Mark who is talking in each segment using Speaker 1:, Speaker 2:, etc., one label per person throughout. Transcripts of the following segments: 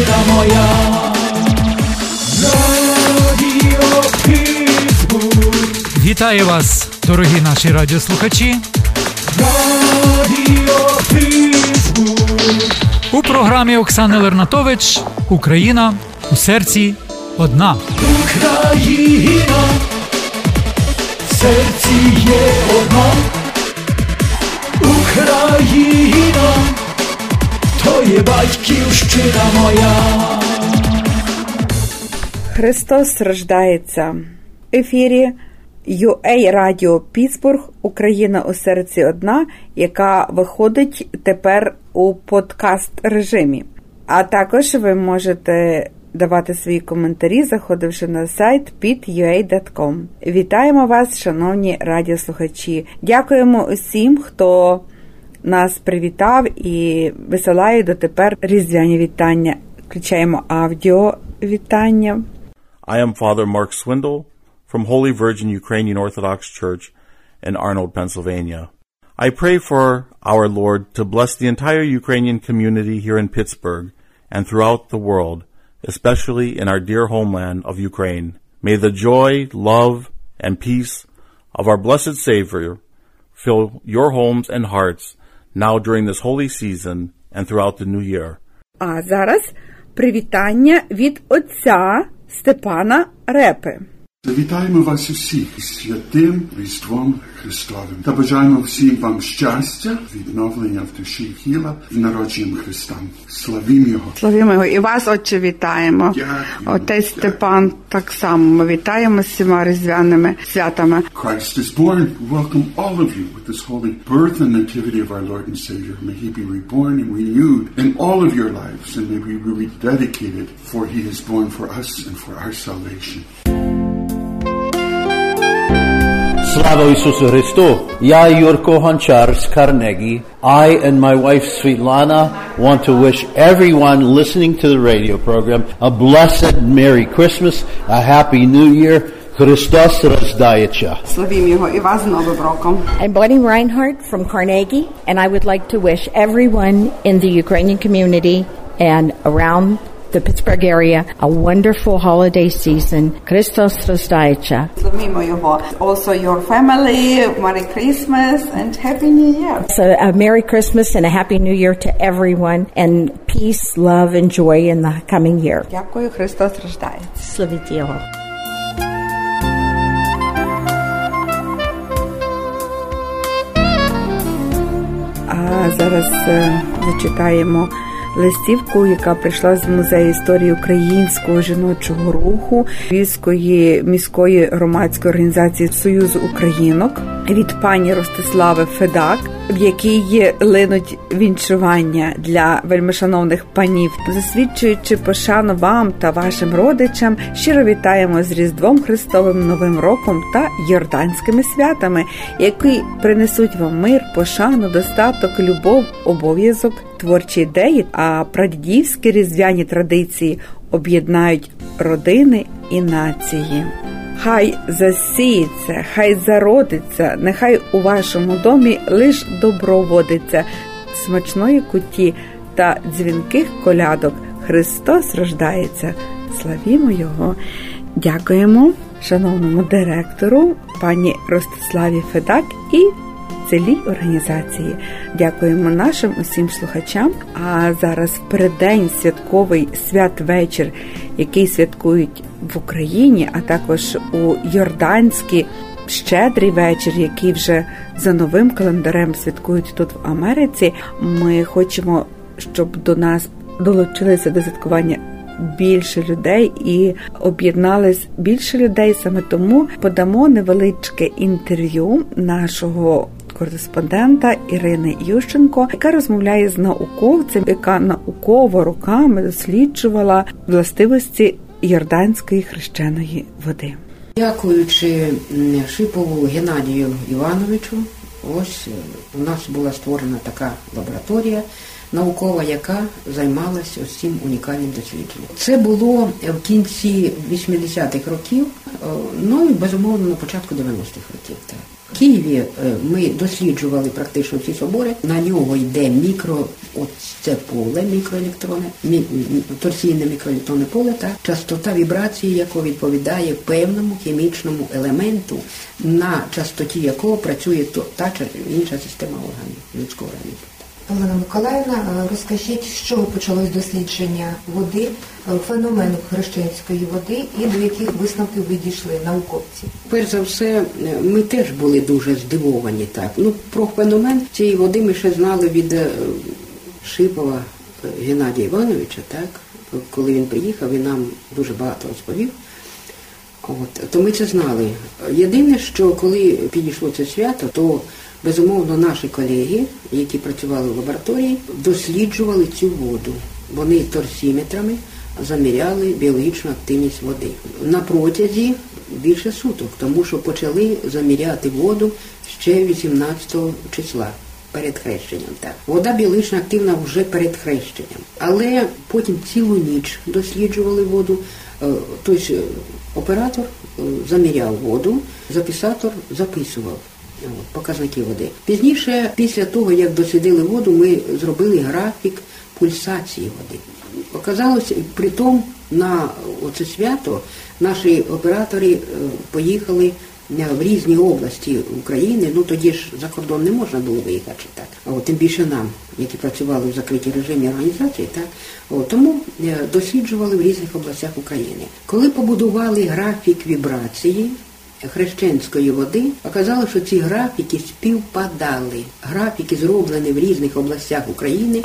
Speaker 1: Україна моя, вітаю вас, дорогі наші радіослухачі. У програмі Оксани Лернатович Україна у серці одна.
Speaker 2: Україна в серці є одна. Україна то є батьківщина моя.
Speaker 3: Христос рождається ефірі UA Радіо Пітсбург Україна у серці одна, яка виходить тепер у подкаст режимі. А також ви можете давати свої коментарі, заходивши на сайт pit.ua.com. Вітаємо вас, шановні радіослухачі. Дякуємо усім, хто нас привітав і висилає дотепер різдвяні вітання. Включаємо аудіо вітання.
Speaker 4: I am Father Mark Swindle from Holy Virgin Ukrainian Orthodox Church in Arnold, Pennsylvania. I pray for our Lord to bless the entire Ukrainian community here in Pittsburgh and throughout the world, especially in our dear homeland of Ukraine. May the joy, love, and peace of our blessed Savior fill your homes and hearts now during this holy season and throughout the new year.
Speaker 3: А зараз привітання від отця Степана Репи.
Speaker 5: Вітаємо вас усіх із святим Різдвом Христовим та бажаємо всім вам щастя, відновлення в душі і тіла і народженням Христа. Славім Його!
Speaker 3: Славімо його і вас, отче, вітаємо.
Speaker 5: Дякую.
Speaker 3: Отець Степан так само. Ми вітаємо з всіма різдвяними святами.
Speaker 5: Christ is born. We welcome all of you with this holy birth and nativity of our Lord and Savior. May He be reborn and renewed in all of your lives, and may we be rededicated, for He is born for us and for our salvation.
Speaker 6: Slava Isusu Christo. Ja, Jurko Honchars Carnegie. I and my wife Svetlana want to wish everyone listening to the radio program a blessed Merry Christmas, a Happy New Year. Christos
Speaker 3: Razdajeća. Slavim jeho i vas novim rokom.
Speaker 7: I'm Bonnie Reinhardt from Carnegie, and I would like to wish everyone in the Ukrainian community and around the Pittsburgh area a wonderful holiday season. Christos Rosdaitcha.
Speaker 3: Славімо його. Also your family, Merry Christmas and Happy New Year.
Speaker 7: So a Merry Christmas and a Happy New Year to everyone, and peace, love, and joy in the coming year.
Speaker 3: Дякую, Христос рождається.
Speaker 7: Славіть Його.
Speaker 3: А зараз е, зачитаємо листівку, яка прийшла з музею історії українського жіночого руху Львівської міської громадської організації Союзу Українок від пані Ростислави Федак, в якій линуть вінчування для вельмишановних панів, засвідчуючи пошану вам та вашим родичам, щиро вітаємо з Різдвом Христовим Новим Роком та Йорданськими святами, які принесуть вам мир, пошану, достаток, любов, обов'язок, творчі ідеї, а прадідівські різдвяні традиції об'єднають родини і нації. Хай засіється, хай зародиться, нехай у вашому домі лиш добро водиться, смачної куті та дзвінких колядок. Христос рождається. Славімо Його! Дякуємо шановному директору, пані Ростиславі Федак і цілій організації. Дякуємо нашим усім слухачам. А зараз в переддень святковий святвечір, який святкують в Україні, а також у Йорданській щедрий вечір, який вже за новим календарем святкують тут в Америці. Ми хочемо, щоб до нас долучилися до святкування. Більше людей і об'єднались більше людей. Саме тому подамо невеличке інтерв'ю нашого кореспондента Ірини Ющенко, яка розмовляє з науковцем, яка науково руками досліджувала властивості йорданської хрещеної води.
Speaker 8: Дякуючи Шипову Геннадію Івановичу, ось е, у нас була створена така лабораторія наукова, яка займалася ось цим унікальним дослідженням. Це було в кінці 80-х років, е, ну і безумовно на початку 90-х років. Так. Києві е, ми досліджували практично всі собори. На нього йде мікро, от це поле мікроелектрони, мі, торсійне мікроелектронне поле, та частота вібрації, яка відповідає певному хімічному елементу, на частоті якого працює та чи інша система органів людського організму.
Speaker 9: Олена Миколаївна, е, розкажіть, з чого почалось дослідження води, е, феномену хрещенської води і до яких висновків ви дійшли науковці?
Speaker 8: Перш за все, е, ми теж були дуже здивовані так. Ну, про феномен цієї води ми ще знали від Шипова Геннадія Івановича, так. Коли він приїхав, він нам дуже багато розповів. От, то ми це знали. Єдине, що коли підійшло це свято, то безумовно наші колеги, які працювали в лабораторії, досліджували цю воду. Вони торсіметрами заміряли біологічну активність води на протязі більше суток, тому що почали заміряти воду ще 18 числа. Перед хрещенням, так. Вода біологічно активна вже перед хрещенням. Але потім цілу ніч досліджували воду. Е, Тобто е, оператор е, заміряв воду, записатор записував показники води. Пізніше, після того, як дослідили воду, ми зробили графік пульсації води. Оказалось, притом на оце свято наші оператори е, поїхали в різні області України. Ну тоді ж за кордон не можна було виїхати так. А от тим більше нам, які працювали в закритій режимі організації, так от, тому е, досліджували в різних областях України. Коли побудували графік вібрації. Хрещенської води показало, що ці графіки співпадали. Графіки зроблені в різних областях України,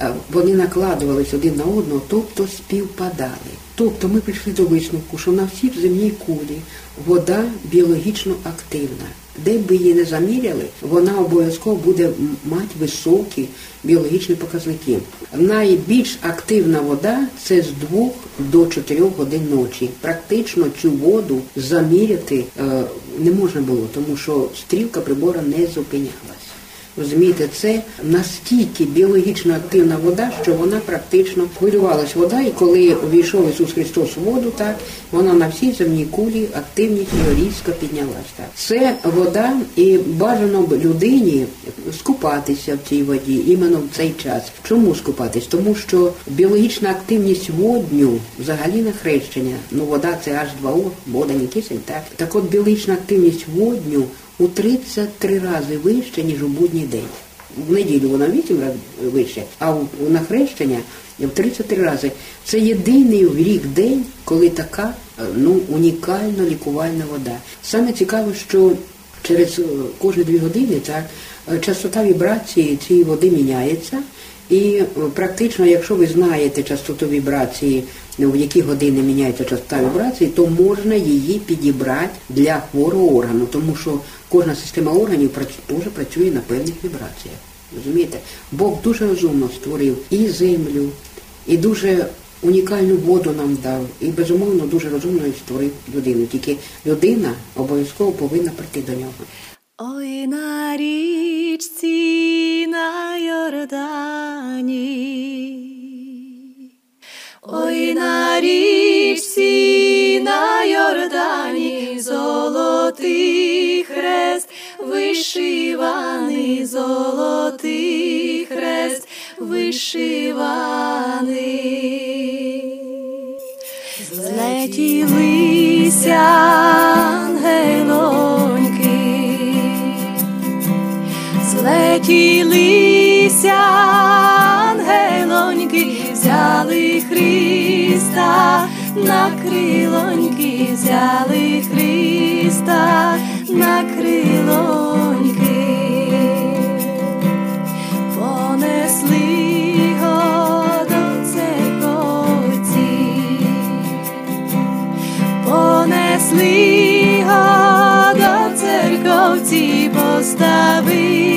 Speaker 8: е, вони накладувались один на одного, тобто співпадали. Тобто ми прийшли до висновку, що на всій земній кулі вода біологічно активна. Де б її не заміряли, вона обов'язково буде мати високі біологічні показники. Найбільш активна вода це з 2 до 4 годин ночі. Практично цю воду заміряти е, не можна було, тому що стрілка прибора не зупинялась. Розумієте, це настільки біологічно активна вода, що вона практично хвилювалась вода, і коли увійшов Ісус Христос у воду, так вона на всій земній кулі активність її різко піднялась. Так. Це вода, і бажано б людині скупатися в цій воді іменно в цей час. Чому скупатись? Тому що біологічна активність водню взагалі на хрещення, ну вода це H2O, вода не кисень, так. Так от біологічна активність водню у 33 рази вище, ніж у будній день. В неділю вона 8 разів вище, а на хрещення в 33 рази. Це єдиний в рік день, коли така е, ну, унікальна лікувальна вода. Саме цікаве, що через е, кожні дві години так, е, частота вібрації цієї води міняється. І е, практично, якщо ви знаєте частоту вібрації, ну, в які години міняється частота вібрації, то можна її підібрати для хворого органу, тому що кожна система органів теж працює на певних вібраціях. Розумієте? Бог дуже розумно створив і землю, і дуже унікальну воду нам дав, і безумовно дуже розумно створив людину. Тільки людина обов'язково повинна прийти до нього.
Speaker 10: Ой на річці на Йордані, ой на річці на Йордані, золотий хрест, вишиваний, золотий хрест, вишиваний. Злетілися злетілися ангелоньки, взяли Христа на крилоньки, взяли Христа на крилоньки, понесли його до церковці. Понесли його до церковці, поставили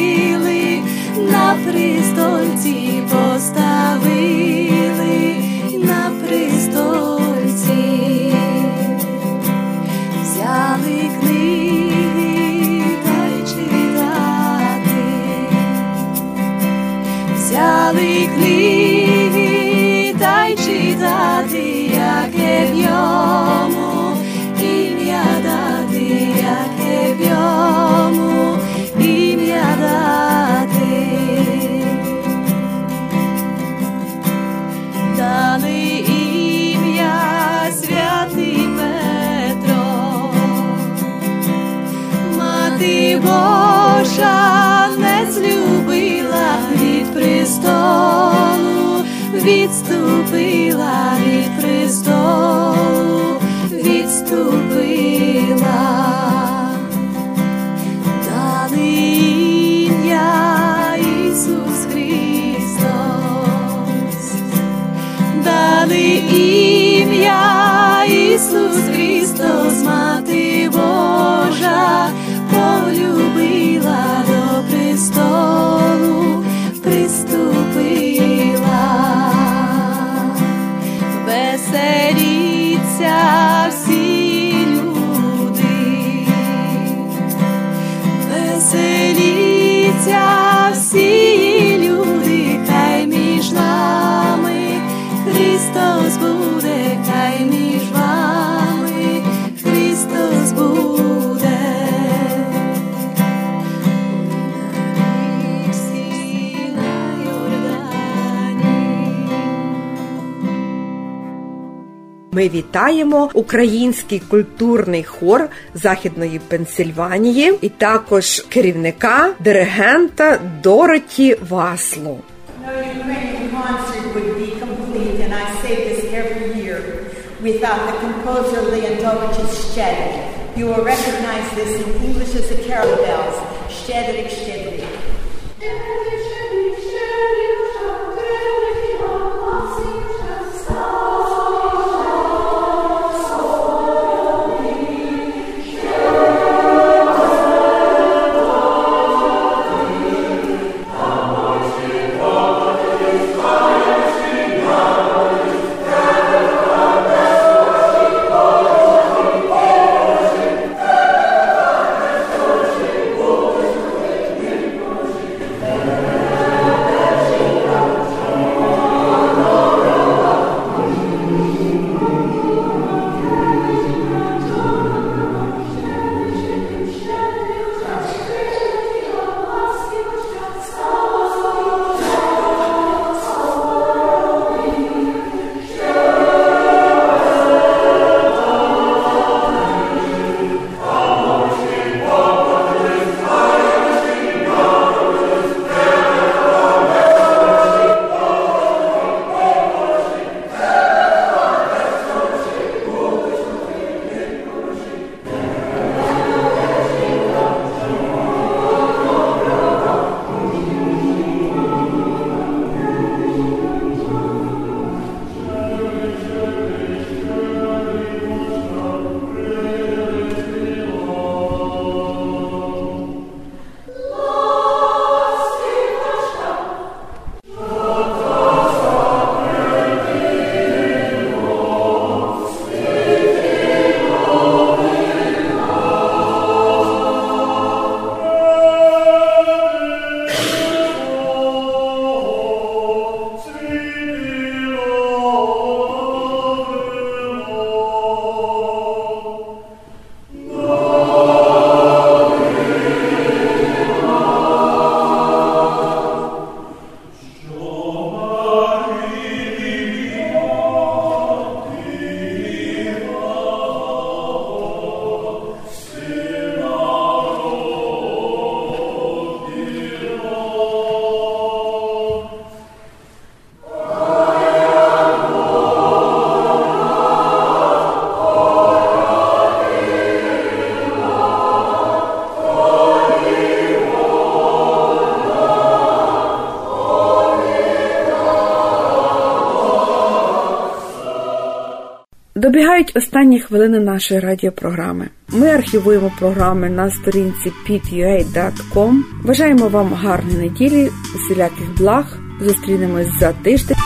Speaker 11: Ми вітаємо український культурний хор Західної Пенсильванії і також керівника диригента Дороті
Speaker 12: year, without the composer Leontovich Shchedrik. You will recognize this in English as the carol bells. Shchedrik, Shchedrik.
Speaker 3: Добігають останні хвилини нашої радіопрограми. Ми архівуємо програми на сторінці pit.ua.com. Бажаємо вам гарної неділі, усіляких благ. Зустрінемось за тиждень.